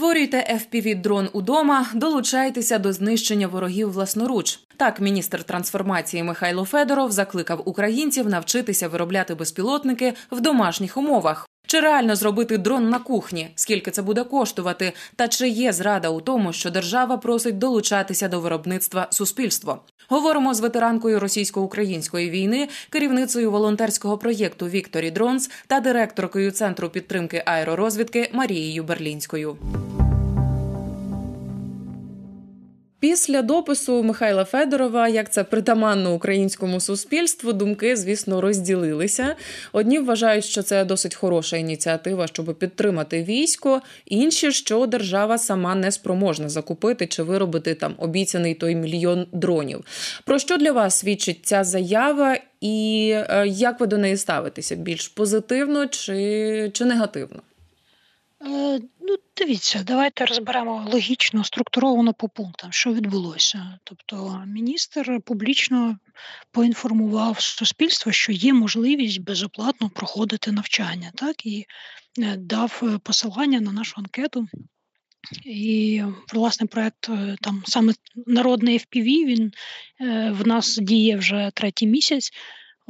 Створюйте fpv дрон удома, долучайтеся до знищення ворогів власноруч. Так, міністр трансформації Михайло Федоров закликав українців навчитися виробляти безпілотники в домашніх умовах. Чи реально зробити дрон на кухні? Скільки це буде коштувати? Та чи є зрада у тому, що держава просить долучатися до виробництва суспільство? Говоримо з ветеранкою російсько-української війни, керівницею волонтерського проєкту Victory Drones та директоркою центру підтримки аеророзвідки Марією Берлінською. Після допису Михайла Федорова, як це притаманно українському суспільству, думки, звісно, розділилися. Одні вважають, що це досить хороша ініціатива, щоб підтримати військо. Інші, що держава сама не спроможна закупити чи виробити там обіцяний той мільйон дронів. Про що для вас свідчить ця заява, і е, як ви до неї ставитеся? Більш позитивно чи, чи негативно? Е, ну, дивіться, давайте розберемо логічно, структуровано по пунктам, що відбулося. Тобто, міністр публічно поінформував суспільство, що є можливість безоплатно проходити навчання, так і е, дав е, посилання на нашу анкету. І власне проект там саме народний FPV, він в нас діє вже третій місяць.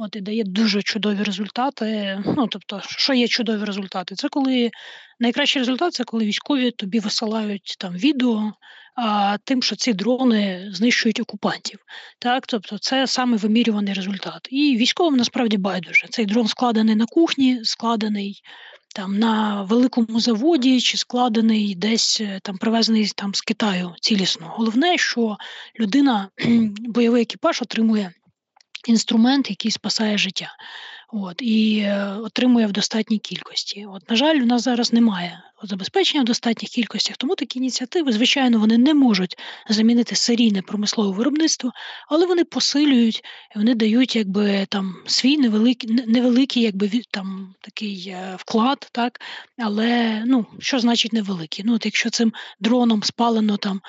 От і дає дуже чудові результати. Ну тобто, що є чудові результати? Це коли найкращий результат це коли військові тобі висилають там відео а, тим, що ці дрони знищують окупантів. Так, тобто, це саме вимірюваний результат. І військовим насправді байдуже. Цей дрон складений на кухні, складений. Там на великому заводі чи складений десь е, там привезений там з Китаю цілісно. Головне, що людина, бойовий екіпаж отримує інструмент, який спасає життя. От, І е, отримує в достатній кількості. От, На жаль, у нас зараз немає забезпечення в достатніх кількостях, тому такі ініціативи, звичайно, вони не можуть замінити серійне промислове виробництво, але вони посилюють, вони дають якби там свій невеликий невеликий, якби там такий е, вклад, так але ну що значить невеликий? Ну, от якщо цим дроном спалено там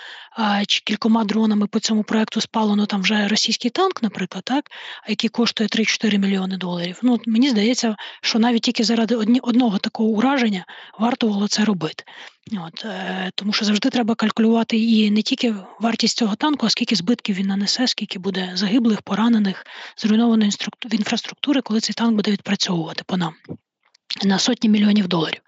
чи кількома дронами по цьому проекту спалено там вже російський танк, наприклад, так, який коштує 3-4 мільйони доларів. Ну мені здається, що навіть тільки заради одні, одного такого ураження варто було це робити. От, е, Тому що завжди треба калькулювати і не тільки вартість цього танку, а скільки збитків він нанесе, скільки буде загиблих, поранених, зруйнованої інфраструктури, коли цей танк буде відпрацьовувати по нам на сотні мільйонів доларів.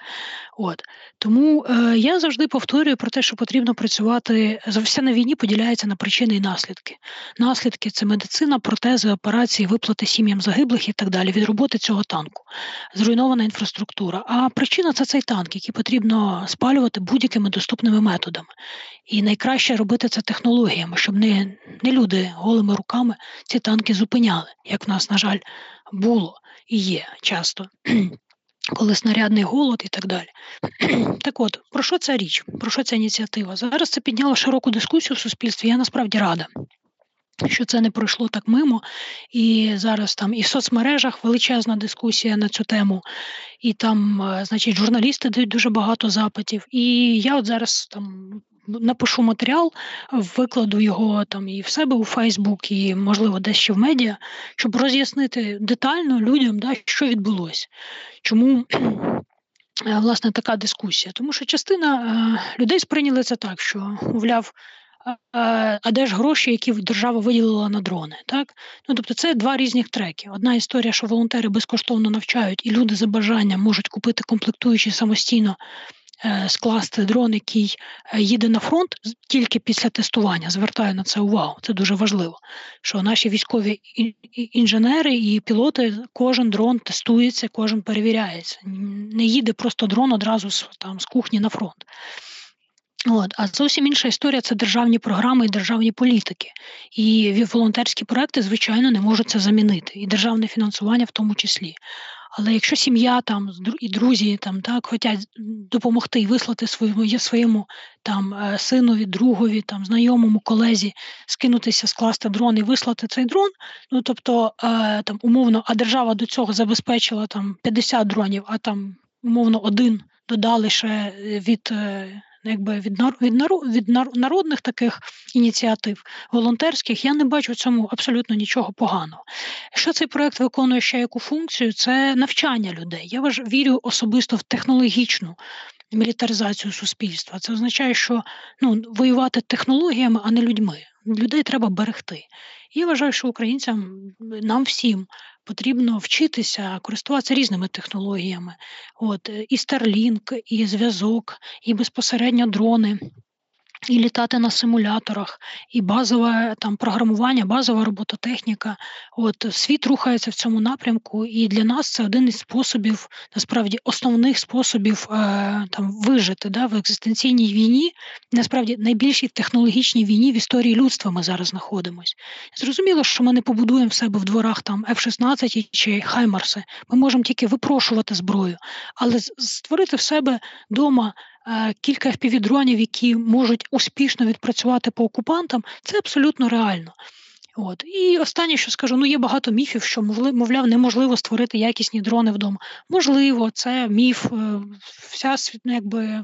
От Тому е, я завжди повторюю про те, що потрібно працювати все на війні поділяється на причини і наслідки. Наслідки це медицина, протези, операції, виплати сім'ям загиблих і так далі від роботи цього танку, зруйнована інфраструктура. А причина це цей танк, який потрібно спалювати будь-якими доступними методами. І найкраще робити це технологіями, щоб не, не люди голими руками ці танки зупиняли, як в нас, на жаль, було і є часто коли снарядний голод і так далі. Так от, про що ця річ? Про що ця ініціатива? Зараз це підняло широку дискусію в суспільстві. Я насправді рада. Що це не пройшло так мимо, і зараз там і в соцмережах величезна дискусія на цю тему, і там, е, значить, журналісти дають дуже багато запитів. І я от зараз там напишу матеріал, викладу його там і в себе у Фейсбук, і, можливо, десь ще в медіа, щоб роз'яснити детально людям, да, що відбулося. Чому. Е, власне, така дискусія, тому що частина е, людей сприйняли це так, що, мовляв, а де ж гроші, які держава виділила на дрони? Так? Ну, Тобто це два різних треки. Одна історія, що волонтери безкоштовно навчають, і люди за бажанням можуть купити комплектуючі самостійно Е, скласти дрон, який е, їде на фронт тільки після тестування. Звертаю на це увагу. Це дуже важливо. Що наші військові інженери і пілоти, кожен дрон тестується, кожен перевіряється. Не їде просто дрон одразу з там з кухні на фронт. От, А зовсім інша історія це державні програми і державні політики. І волонтерські проекти, звичайно, не можуть це замінити, і державне фінансування в тому числі. Але якщо сім'я там і друзі там так хочуть допомогти і вислати своєму своєму там е, синові, другові, там знайомому колезі скинутися, скласти дрон і вислати цей дрон, ну тобто е, там умовно, а держава до цього забезпечила там 50 дронів, а там умовно один додали ще від е, якби від від, від народних таких ініціатив, волонтерських, я не бачу в цьому абсолютно нічого поганого. Що цей проект виконує ще яку функцію? Це навчання людей. Я вірю особисто в технологічну мілітаризацію суспільства. Це означає, що ну, воювати технологіями, а не людьми. Людей треба берегти. І я вважаю, що українцям нам всім потрібно вчитися користуватися різними технологіями. От і Starlink, і зв'язок, і безпосередньо дрони і літати на симуляторах, і базове там програмування, базова робототехніка. От світ рухається в цьому напрямку, і для нас це один із способів, насправді, основних способів е, там вижити да, в екзистенційній війні. Насправді найбільшій технологічній війні в історії людства ми зараз знаходимося. Зрозуміло, що ми не побудуємо в себе в дворах там F-16 чи Хаймарси. Ми можемо тільки випрошувати зброю, але створити в себе вдома кілька впівдронів, які можуть успішно відпрацювати по окупантам, це абсолютно реально. От і останнє, що скажу, ну є багато міфів, що мовляв, неможливо створити якісні дрони вдома. Можливо, це міф. Е, вся ну, якби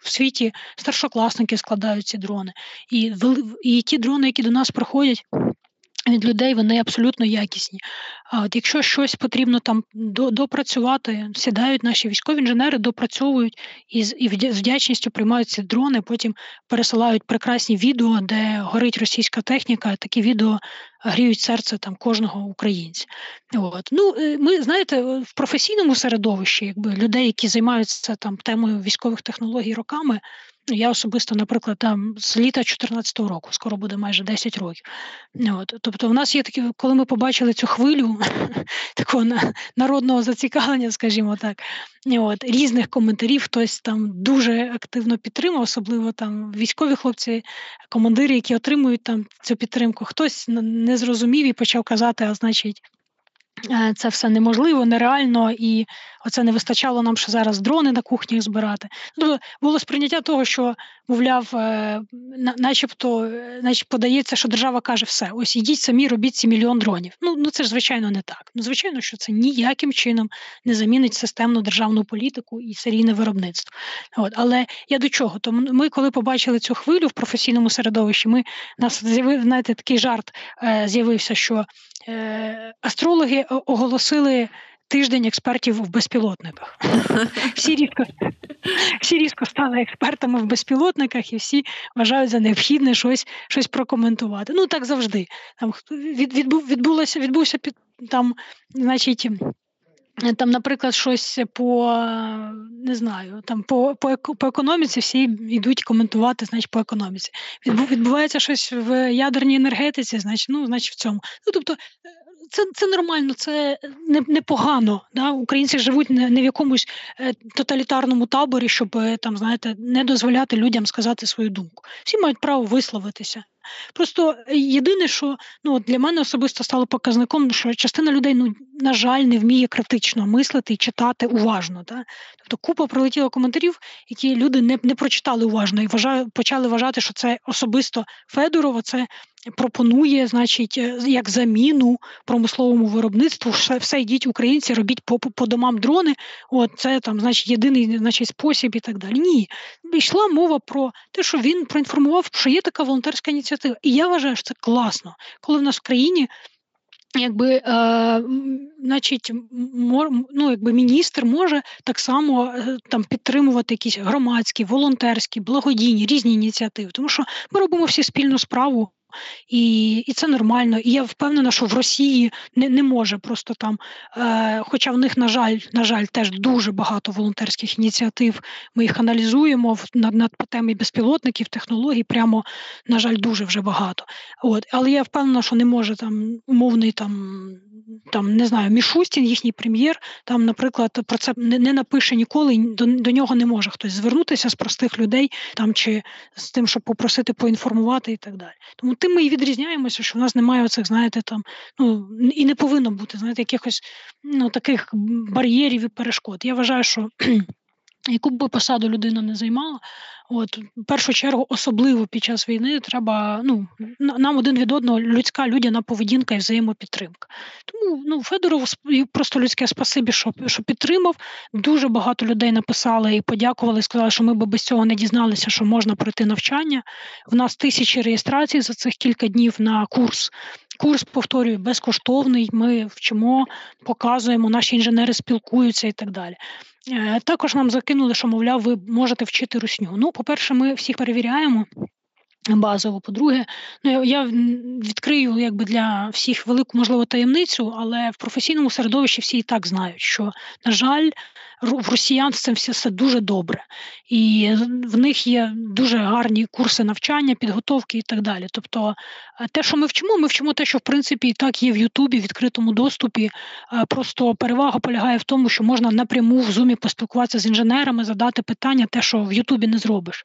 в світі старшокласники складають ці дрони, і і ті дрони, які до нас приходять, від людей вони абсолютно якісні. А от якщо щось потрібно там допрацювати, сідають наші військові інженери, допрацьовують і і з вдячністю приймають ці дрони, потім пересилають прекрасні відео, де горить російська техніка. Такі відео гріють серце там кожного українця. От ну е, ми знаєте, в професійному середовищі, якби людей, які займаються там темою військових технологій роками. Я особисто, наприклад, там з літа 2014 року, скоро буде майже 10 років. От. Тобто, в нас є такі, коли ми побачили цю хвилю такого народного зацікавлення, скажімо так, от, різних коментарів, хтось там дуже активно підтримав, особливо там військові хлопці, командири, які отримують там цю підтримку, хтось не зрозумів і почав казати, а значить. Е, це все неможливо, нереально, і оце не вистачало нам ще зараз дрони на кухнях збирати. Тобто було сприйняття того, що, мовляв, е, начебто, е, начебто подається, що держава каже, все, ось ідіть самі, робіть ці мільйон дронів. Ну ну це ж звичайно не так. Ну, звичайно, що це ніяким чином не замінить системну державну політику і серійне виробництво. От, Але я до чого? Тому ми, коли побачили цю хвилю в професійному середовищі, ми нас з'явив знаєте, такий жарт е, з'явився, що астрологи оголосили тиждень експертів в безпілотниках. Всі різко всі різко стали експертами в безпілотниках, і всі вважають за необхідне щось щось прокоментувати. Ну так завжди. Там від, відбулося, відбувся під там, значить. Там, наприклад, щось по не знаю, там по по, по економіці всі йдуть коментувати, значить, по економіці. Відбувається щось в ядерній енергетиці, значить, ну, значить, в цьому. Ну, тобто це це нормально, це непогано. Не да? Українці живуть не, не в якомусь е, тоталітарному таборі, щоб е, там, знаєте, не дозволяти людям сказати свою думку. Всі мають право висловитися. Просто єдине, що ну для мене особисто стало показником, що частина людей, ну на жаль, не вміє критично мислити і читати уважно. Да? Тобто купа прилетіло коментарів, які люди не не прочитали уважно і вважаю, почали вважати, що це особисто Федорова, це пропонує, значить, е, як заміну промисловому виробництву. Все, все йдіть, українці, робіть по, по домам дрони. От це там, значить, єдиний значить, спосіб і так далі. Ні, йшла мова про те, що він проінформував, що є така волонтерська ініціатива. І я вважаю, що це класно, коли в нас в країні. Якби, е, значить, мор, ну, якби міністр може так само е, там підтримувати якісь громадські, волонтерські, благодійні різні ініціативи, тому що ми робимо всі спільну справу і і це нормально. І я впевнена, що в Росії не не може просто там, е, хоча в них, на жаль, на жаль, теж дуже багато волонтерських ініціатив. Ми їх аналізуємо над над темі безпілотників, технологій, прямо, на жаль, дуже вже багато. От, Але я впевнена, що не може там умовний там. Там не знаю, Мішустін, їхній прем'єр, там, наприклад, про це не, не напише ніколи, до до нього не може хтось звернутися з простих людей там чи з тим, щоб попросити поінформувати і так далі. Тому тим ми і відрізняємося, що в нас немає оцих, знаєте, там ну і не повинно бути знаєте, якихось ну таких бар'єрів і перешкод. Я вважаю, що яку б посаду людина не займала, от в першу чергу, особливо під час війни, треба ну нам один від одного людська людяна поведінка і взаємопідтримка. Тому ну Федоров просто людське спасибі, що що підтримав. Дуже багато людей написали і подякували, сказали, що ми б без цього не дізналися, що можна пройти навчання. В нас тисячі реєстрацій за цих кілька днів на курс. Курс повторюю безкоштовний. Ми вчимо, показуємо, наші інженери спілкуються і так далі. Е, також нам закинули, що мовляв, ви можете вчити русню. Ну, по-перше, ми всіх перевіряємо. Базово, по-друге, ну я відкрию якби для всіх велику можливо таємницю, але в професійному середовищі всі і так знають, що на жаль, в росіян з цим все, все дуже добре, і в них є дуже гарні курси навчання, підготовки і так далі. Тобто, е, те, що ми вчимо, ми вчимо те, що в принципі і так є в Ютубі, в відкритому доступі. Е, просто перевага полягає в тому, що можна напряму в зумі поспілкуватися з інженерами, задати питання, те, що в Ютубі не зробиш.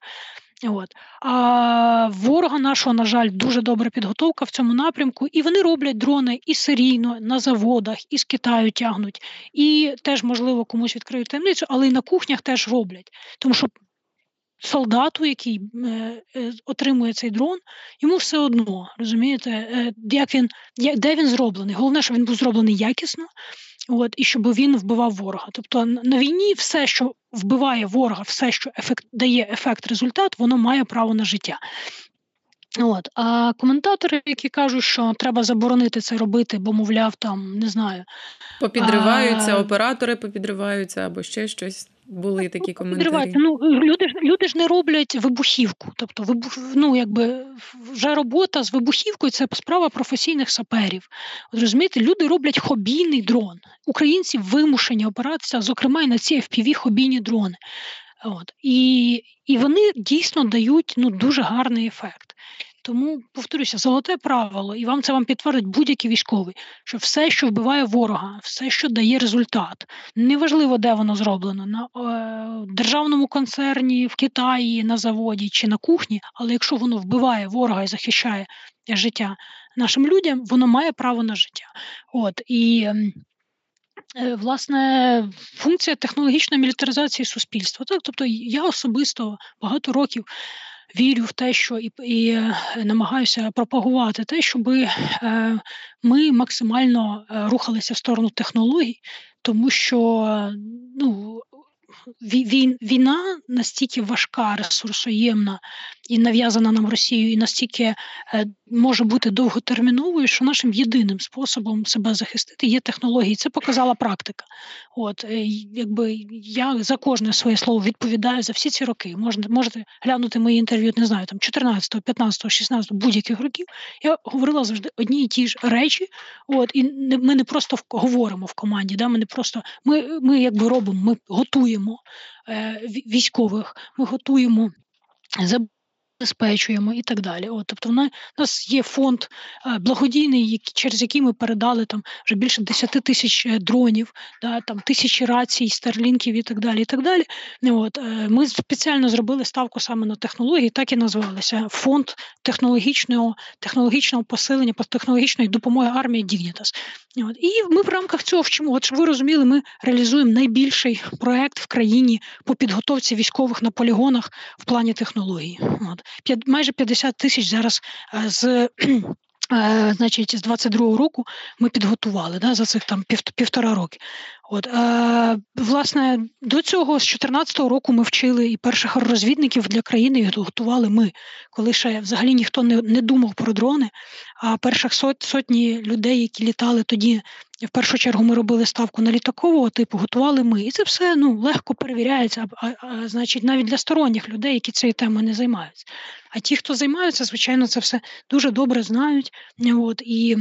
От. А ворога нашого, на жаль, дуже добра підготовка в цьому напрямку, і вони роблять дрони і серійно на заводах, і з Китаю тягнуть, і теж, можливо, комусь відкриють таємницю, але і на кухнях теж роблять. Тому що солдату, який е, е, отримує цей дрон, йому все одно розумієте, е, як він, як, де він зроблений. Головне, що він був зроблений якісно, от, і щоб він вбивав ворога. Тобто на війні все, що вбиває ворога, все, що ефект дає ефект, результат, воно має право на життя. От, а коментатори, які кажуть, що треба заборонити це робити, бо, мовляв, там не знаю, попідриваються, а... оператори попідриваються або ще щось. Були такі коментарі. Ну люди ж люди ж не роблять вибухівку. Тобто, вибух, ну якби вже робота з вибухівкою це справа професійних саперів. От розумієте, люди роблять хобійний дрон. Українці вимушені опиратися, зокрема і на ці fpv хобійні дрони. От і і вони дійсно дають ну дуже гарний ефект. Тому повторюся, золоте правило, і вам це вам підтвердить будь-який військовий, що все, що вбиває ворога, все, що дає результат, неважливо, де воно зроблено, на е, державному концерні, в Китаї, на заводі чи на кухні, але якщо воно вбиває ворога і захищає життя нашим людям, воно має право на життя. От і. Е, власне, функція технологічної мілітаризації суспільства. Так? Тобто я особисто багато років вірю в те, що і і е, намагаюся пропагувати те, щоб е, ми максимально е, рухалися в сторону технологій, тому що ну війна настільки важка, ресурсоємна і нав'язана нам Росією, і настільки е, може бути довготерміновою, що нашим єдиним способом себе захистити є технології. Це показала практика. От е, якби я за кожне своє слово відповідаю за всі ці роки. Можете можете глянути мої інтерв'ю, не знаю, там 14, 15, 16, будь-яких років. Я говорила завжди одні і ті ж речі. От і не ми не просто говоримо в команді, да ми не просто ми, ми якби робимо, ми готуємо е, військових, ми готуємо забезпечуємо і так далі. От, Тобто, в нас є фонд е, благодійний, через який ми передали там вже більше 10 тисяч е, дронів, да, там тисячі рацій, старлінків і так далі. І так далі. От, Ми спеціально зробили ставку саме на технології, так і назвалися фонд технологічного технологічного посилення, технологічної допомоги армії Dignitas. От. І ми в рамках цього вчимо. От щоб ви розуміли, ми реалізуємо найбільший проект в країні по підготовці військових на полігонах в плані технології. От. Майже 50 тисяч зараз е, з Е, значить, з 22-го року ми підготували да, за цих там пів, півтора роки. От, е, Власне, до цього з 14-го року ми вчили і перших розвідників для країни і готували ми, коли ще взагалі ніхто не не думав про дрони. А перших сот, сотні людей, які літали тоді, в першу чергу ми робили ставку на літакового типу, готували ми. І це все ну, легко перевіряється, а, а, а значить, навіть для сторонніх людей, які цією темою не займаються. А ті, хто займаються, звичайно, це все дуже добре знають. От, І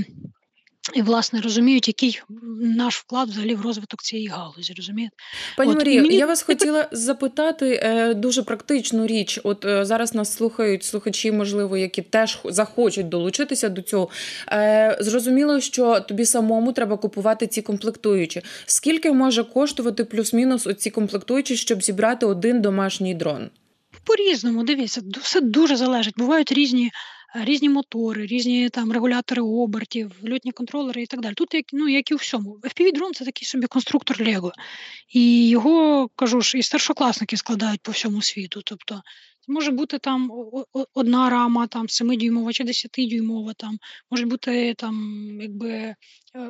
і, власне, розуміють, який наш вклад взагалі в розвиток цієї галузі. розумієте? Пані От, Марія, мені... я вас хотіла запитати е, дуже практичну річ. От е, зараз нас слухають слухачі, можливо, які теж захочуть долучитися до цього. Е, Зрозуміло, що тобі самому треба купувати ці комплектуючі. Скільки може коштувати плюс-мінус оці комплектуючі, щоб зібрати один домашній дрон? По-різному, дивіться, все дуже залежить. Бувають різні різні мотори, різні там регулятори обертів, льотні контролери і так далі. Тут як ну як і у всьому. fpv дрон це такий собі конструктор Лего. І його кажу ж, і старшокласники складають по всьому світу. Тобто Може бути там одна рама, там 7-дюймова чи 10-дюймова, там може бути там якби е,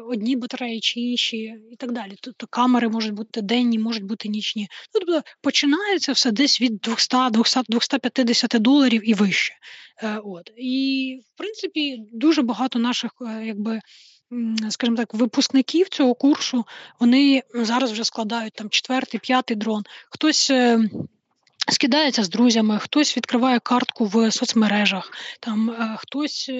одні батареї чи інші, і так далі. Тобто камери можуть бути денні, можуть бути нічні. Ну, тобто починається все десь від 200 200 250 доларів і вище. Е, от. І в принципі дуже багато наших е, якби скажімо так, випускників цього курсу вони зараз вже складають там четвертий, п'ятий дрон. Хтось. Е, скидається з друзями, хтось відкриває картку в соцмережах, там е, хтось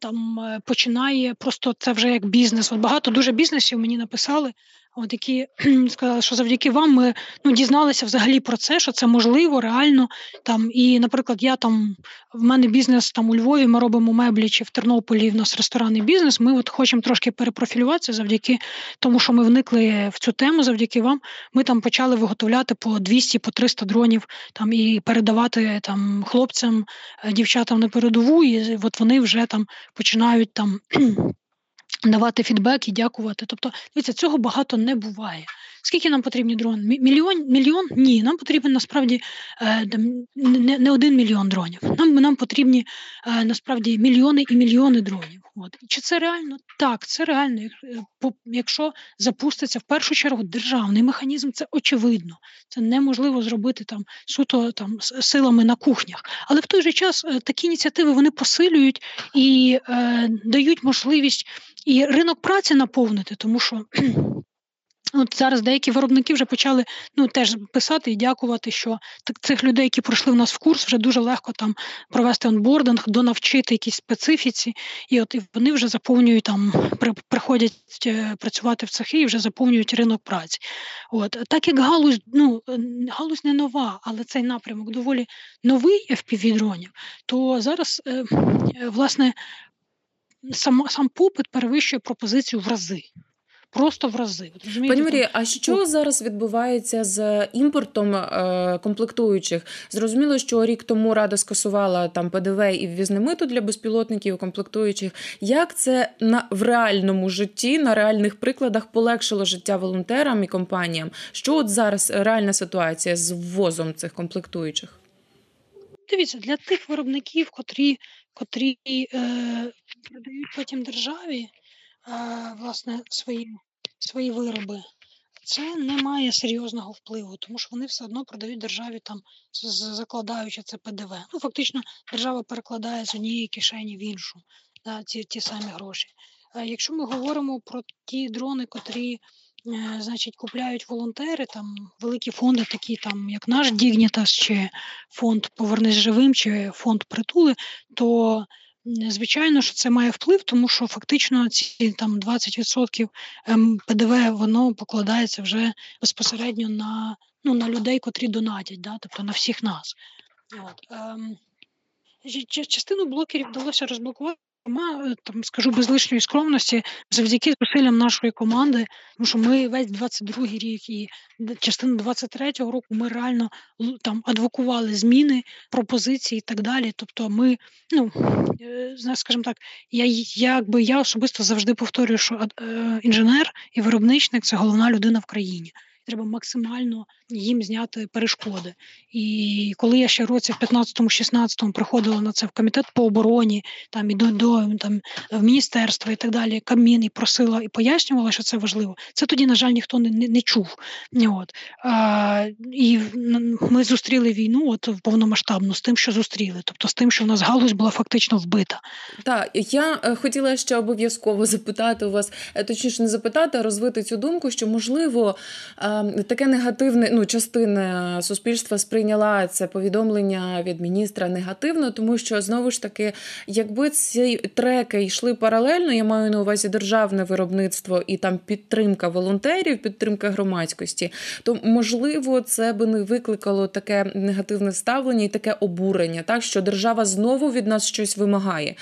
там починає просто це вже як бізнес. От багато дуже бізнесів мені написали, от які сказали, що завдяки вам ми ну, дізналися взагалі про це, що це можливо, реально. Там, І, наприклад, я там в мене бізнес там у Львові, ми робимо меблі чи в Тернополі в нас ресторанний бізнес. Ми от хочемо трошки перепрофілюватися завдяки тому, що ми вникли в цю тему, завдяки вам. Ми там почали виготовляти по 200 по 300 дронів там і передавати там хлопцям, е, дівчатам на передову, і от вони вже там починають там. Давати фідбек і дякувати. Тобто, дивіться, цього багато не буває. Скільки нам потрібні дрони? Мільйон? Мільйон? Ні, нам потрібен насправді е, не не один мільйон дронів. Нам нам потрібні е, насправді мільйони і мільйони дронів. От. Чи це реально? Так, це реально. Е, якщо запуститься в першу чергу державний механізм, це очевидно. Це неможливо зробити там суто там силами на кухнях. Але в той же час такі ініціативи вони посилюють і е, дають можливість і ринок праці наповнити, тому що. От зараз деякі виробники вже почали ну теж писати і дякувати, що цих людей, які пройшли в нас в курс, вже дуже легко там провести онбординг, донавчити якісь специфіці, і от і вони вже заповнюють там, при, приходять е, працювати в цехи і вже заповнюють ринок праці. От так як галузь, ну галузь не нова, але цей напрямок доволі новий fpv дронів, то зараз е, е, власне сам сам попит перевищує пропозицію в рази. Просто в рази. Пані Марія, а що зараз відбувається з імпортом е, комплектуючих? Зрозуміло, що рік тому рада скасувала там ПДВ і ввізне мито для безпілотників комплектуючих. Як це на в реальному житті, на реальних прикладах полегшило життя волонтерам і компаніям? Що от зараз реальна ситуація з ввозом цих комплектуючих? Дивіться, для тих виробників, котрі котрі е, продають потім державі власне свої свої вироби, це не має серйозного впливу, тому що вони все одно продають державі там, закладаючи це ПДВ. Ну, фактично, держава перекладає з однієї кишені в іншу да, ті, ті самі гроші. Якщо ми говоримо про ті дрони, котрі значить, купляють волонтери, там великі фонди, такі там, як наш Дігнітас, чи фонд Повернись живим, чи фонд притули, то звичайно що це має вплив, тому що фактично ці там 20% ем, ПДВ воно покладається вже безпосередньо на ну, на людей, котрі донатять, да, тобто на всіх нас. От. Ем, Частину блокерів вдалося розблокувати. Е, там скажу без лишньої скромності, завдяки зусиллям нашої команди, тому що ми весь 22-й рік і частину 23-го року ми реально там адвокували зміни, пропозиції і так далі. Тобто, ми, ну е, скажімо так, я якби я особисто завжди повторюю, що е, інженер і виробничник це головна людина в країні треба максимально їм зняти перешкоди. І коли я ще році в 15-16 приходила на це в комітет по обороні, там і до, до там в міністерство і так далі, Кабмін і просила і пояснювала, що це важливо. Це тоді, на жаль, ніхто не не, не чув. От. А, І ми зустріли війну от повномасштабну з тим, що зустріли, тобто з тим, що в нас галузь була фактично вбита. Так, я е, хотіла ще обов'язково запитати у вас, е, точніше не запитати, а розвити цю думку, що можливо таке негативне, ну частина суспільства сприйняла це повідомлення від міністра негативно, тому що знову ж таки, якби ці треки йшли паралельно, я маю на увазі державне виробництво і там підтримка волонтерів, підтримка громадськості, то можливо це би не викликало таке негативне ставлення і таке обурення, так що держава знову від нас щось вимагає.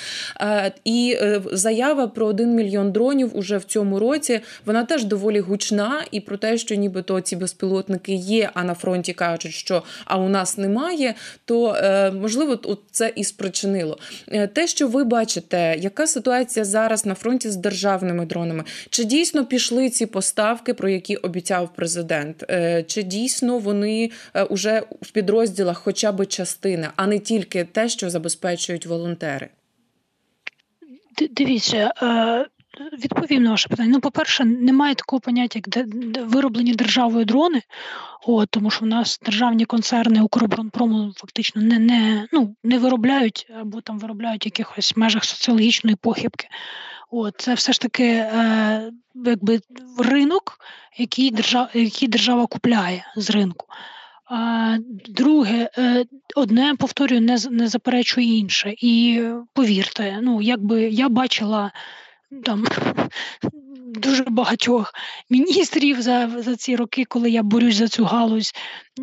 І е, заява про один мільйон дронів уже в цьому році вона теж доволі гучна, і про те, що ніби нібито ці безпілотники є, а на фронті кажуть, що а у нас немає, то е, можливо це і спричинило. Е, те, що ви бачите, яка ситуація зараз на фронті з державними дронами? Чи дійсно пішли ці поставки, про які обіцяв президент? Е, чи дійсно вони вже в підрозділах хоча б частини, а не тільки те, що забезпечують волонтери? Дивіться, Відповім на ваше питання. Ну, по-перше, немає такого поняття, як вироблені державою дрони, От, тому що в нас державні концерни Укроборонпрому фактично не не, ну, не виробляють або там виробляють якихось межах соціологічної похибки. От, Це все ж таки е, якби ринок, який держава, який держава купляє з ринку. А, Друге, е, одне повторюю, не не заперечує інше. І повірте, ну якби я бачила там дуже багатьох міністрів за за ці роки, коли я борюсь за цю галузь,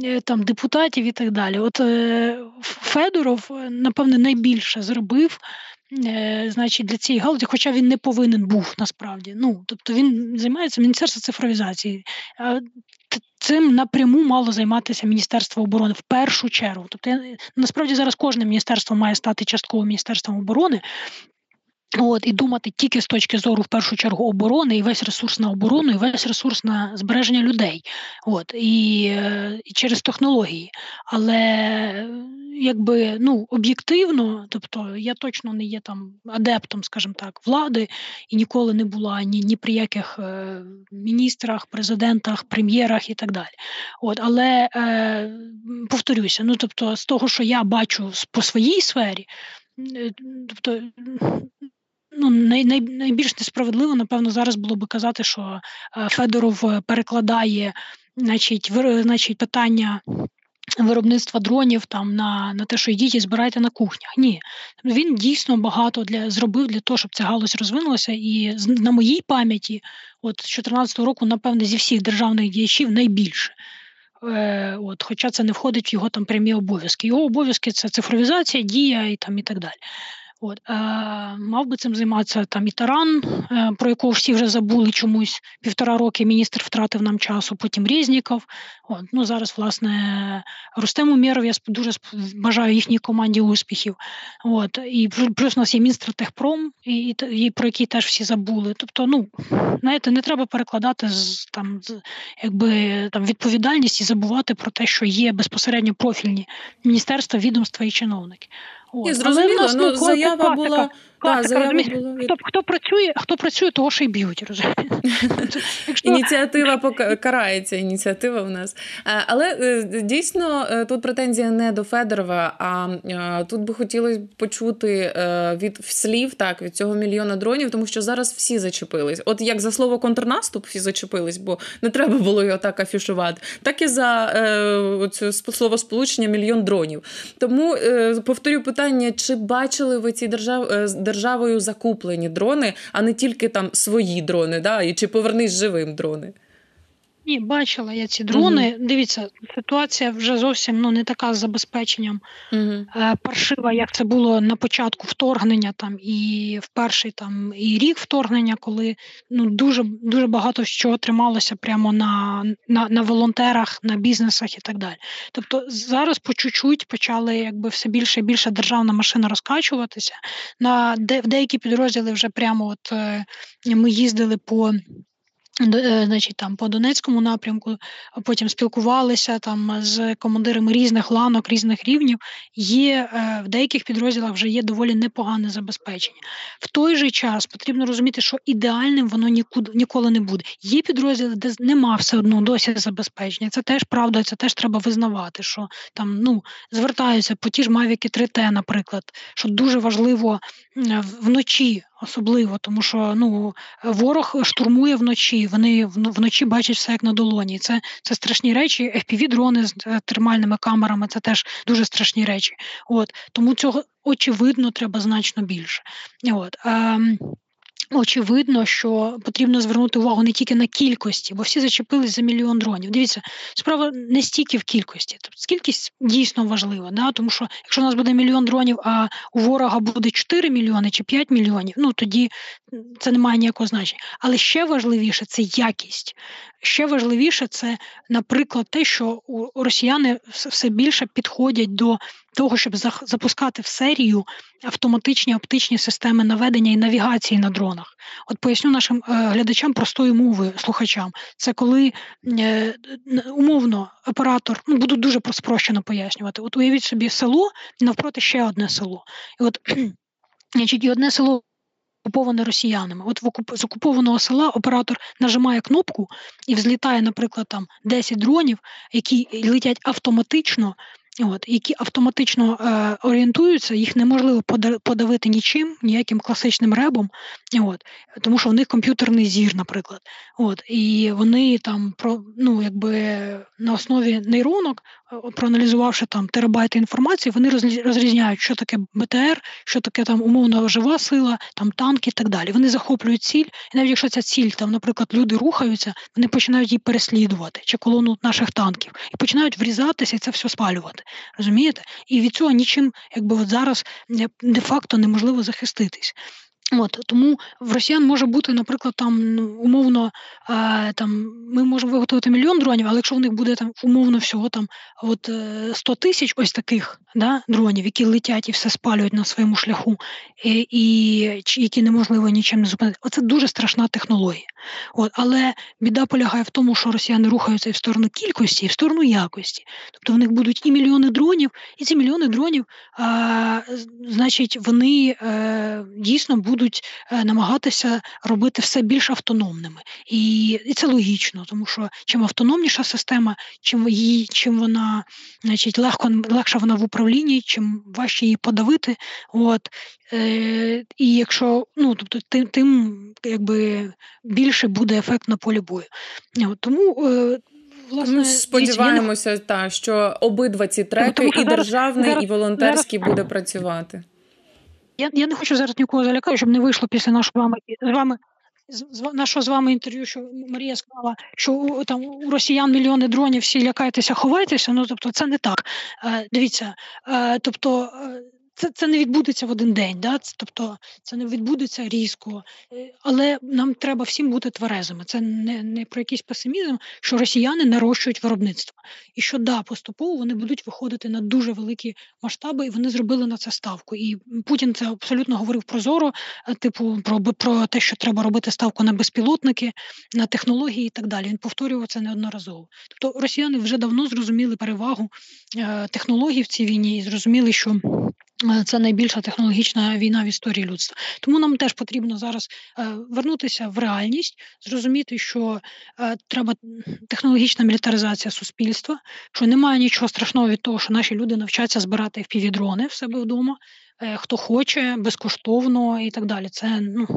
е, там депутатів і так далі. От е, Федоров, напевне, найбільше зробив. Значить, для цієї галузі, хоча він не повинен був насправді. Ну тобто він займається міністерством цифровізації. Цим напряму мало займатися Міністерство оборони в першу чергу. Тобто, насправді зараз кожне міністерство має стати частково міністерством оборони, От і думати тільки з точки зору в першу чергу оборони, і весь ресурс на оборону, і весь ресурс на збереження людей, от і і через технології. Але якби ну об'єктивно, тобто я точно не є там адептом, скажімо так, влади і ніколи не була ні ні при яких е, міністрах, президентах, прем'єрах і так далі. От, але е, повторюся, ну тобто, з того, що я бачу по своїй сфері. Е, тобто ну най, най, найбільш несправедливо, напевно, зараз було би казати, що е, Федоров перекладає, значить, вир, значить, питання. Виробництва дронів там на на те, що йдіть і збирайте на кухнях. Ні, він дійсно багато для зробив для того, щоб ця галузь розвинулася. І на моїй пам'яті, от з 2014 року, напевне, зі всіх державних діячів найбільше. Е, от, Хоча це не входить в його там прямі обов'язки. Його обов'язки це цифровізація, дія і там і так далі. От, е, Мав би цим займатися там і Таран, е, про якого всі вже забули чомусь півтора роки міністр втратив нам часу, потім Резніков. От, ну, Зараз, власне, Рустем Умєров, я дуже бажаю їхній команді успіхів. От, І плюс у нас є Мінстратехпром, і, і про який теж всі забули. Тобто, ну, знаєте, не треба перекладати з, там, з, якби, там, відповідальність і забувати про те, що є безпосередньо профільні міністерства, відомства і чиновники. Ні, зрозуміло, Але ну, заява була Класика, заява була хто хто працює, хто працює, того ще й б'ють. Якщо... Ініціатива карається, ініціатива у нас. Але е, дійсно е, тут претензія не до Федорова, а е, тут би хотілося почути від слів так, від цього мільйона дронів, тому що зараз всі зачепились. От як за слово контрнаступ всі зачепились, бо не треба було його так афішувати, так і за е, слово сполучення мільйон дронів. Тому повторю питання: чи бачили ви ці держави? Державою закуплені дрони, а не тільки там свої дрони, да? і чи повернись живим дрони. Ні, бачила я ці дрони. uh Дивіться, ситуація вже зовсім ну не така з забезпеченням uh е, паршива, як це було на початку вторгнення, там і в перший там і рік вторгнення, коли ну дуже дуже багато що трималося прямо на на, на волонтерах, на бізнесах і так далі. Тобто зараз по чуть-чуть почали якби все більше і більше державна машина розкачуватися. На де в деякі підрозділи вже прямо от е, ми їздили по. Е, значить, там по Донецькому напрямку, потім спілкувалися там з командирами різних ланок, різних рівнів. Є е, в деяких підрозділах вже є доволі непогане забезпечення. В той же час потрібно розуміти, що ідеальним воно нікуди ніколи не буде. Є підрозділи, де нема все одно досі забезпечення. Це теж правда, це теж треба визнавати. Що там ну звертаються по ті ж Мавіки 3Т, наприклад, що дуже важливо вночі особливо, тому що ну ворог штурмує вночі. Вони вночі бачать все як на долоні. Це це страшні речі. fpv дрони з е, термальними камерами це теж дуже страшні речі. От тому цього очевидно треба значно більше. От. Ем, Очевидно, що потрібно звернути увагу не тільки на кількості, бо всі зачепились за мільйон дронів. Дивіться, справа не стільки в кількості, тобто кількість дійсно важлива, да? тому що якщо у нас буде мільйон дронів, а у ворога буде 4 мільйони чи 5 мільйонів, ну тоді це не має ніякого значення. Але ще важливіше це якість. Ще важливіше це, наприклад, те, що росіяни все більше підходять до того, щоб запускати в серію автоматичні оптичні системи наведення і навігації на дронах. От поясню нашим е, глядачам простою мовою, слухачам. Це коли е, умовно оператор, ну буду дуже спрощено пояснювати. От уявіть собі село навпроти ще одне село. І от значить, і одне село окуповане росіянами. От в окуп... з окупованого села оператор нажимає кнопку і взлітає, наприклад, там 10 дронів, які летять автоматично от, які автоматично е, орієнтуються, їх неможливо подавити нічим, ніяким класичним ребом, от, тому що в них комп'ютерний зір, наприклад. От, І вони там про ну, якби на основі нейронок, проаналізувавши там терабайти інформації, вони розрізняють, що таке БТР, що таке там умовно жива сила, там танки і так далі. Вони захоплюють ціль, і навіть якщо ця ціль, там, наприклад, люди рухаються, вони починають її переслідувати чи колону наших танків і починають врізатися і це все спалювати. Розумієте? І від цього нічим, якби от зараз де-факто неможливо захиститись. От тому в росіян може бути, наприклад, там ну, умовно е, там ми можемо виготовити мільйон дронів, але якщо в них буде там умовно всього там от 100 е, тисяч ось таких да, дронів, які летять і все спалюють на своєму шляху, і, і які неможливо нічим не зупинити, оце дуже страшна технологія. От, Але біда полягає в тому, що росіяни рухаються і в сторону кількості, і в сторону якості. Тобто в них будуть і мільйони дронів, і ці мільйони дронів, а, значить, вони е, дійсно будуть будуть е, намагатися робити все більш автономними, і і це логічно, тому що чим автономніша система, чим її, чим вона значить, легко легша вона в управлінні, чим важче її подавити. От е, І якщо ну тобто, тим, тим якби більше буде ефект на полі бою. От, Тому е, Власне, Ми сподіваємося, та що обидва ці треки, Тому, і державний, зараз, і волонтерський зараз... буде працювати. Я я не хочу зараз нікого залякати, щоб не вийшло після нашого вами з вами з нашого з вами інтерв'ю, що Марія сказала, що там у росіян мільйони дронів, всі лякайтеся, ховайтеся. Ну тобто, це не так. Е, Дивіться, е, тобто. Це це не відбудеться в один день, да? Це, тобто це не відбудеться різко. Е, але нам треба всім бути тверезими. Це не не про якийсь песимізм, що росіяни нарощують виробництво. І що да, поступово вони будуть виходити на дуже великі масштаби, і вони зробили на це ставку. І Путін це абсолютно говорив прозоро, е, типу, про про те, що треба робити ставку на безпілотники, на технології і так далі. Він повторював це неодноразово. Тобто росіяни вже давно зрозуміли перевагу е, технологій в цій війні і зрозуміли, що. Це найбільша технологічна війна в історії людства. Тому нам теж потрібно зараз е, вернутися в реальність, зрозуміти, що е, треба технологічна мілітаризація суспільства, що немає нічого страшного від того, що наші люди навчаться збирати впівдрони в себе вдома. Хто хоче безкоштовно і так далі. Це ну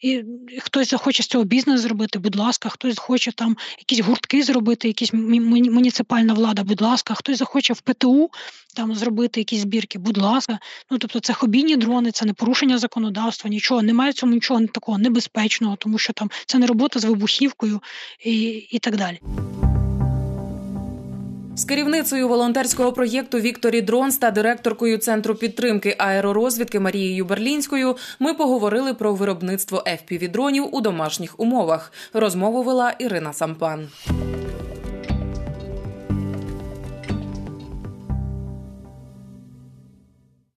і хтось захоче з цього бізнес зробити, будь ласка, хтось хоче там якісь гуртки зробити, якісь муніципальна влада, будь ласка, хтось захоче в ПТУ там зробити якісь збірки, будь ласка. Ну тобто, це хобійні дрони, це не порушення законодавства, нічого немає в цьому нічого такого небезпечного, тому що там це не робота з вибухівкою і, і так далі. З керівницею волонтерського проєкту Victory Drones та директоркою центру підтримки аеророзвідки Марією Берлінською ми поговорили про виробництво fpv дронів у домашніх умовах. Розмову вела Ірина Сампан.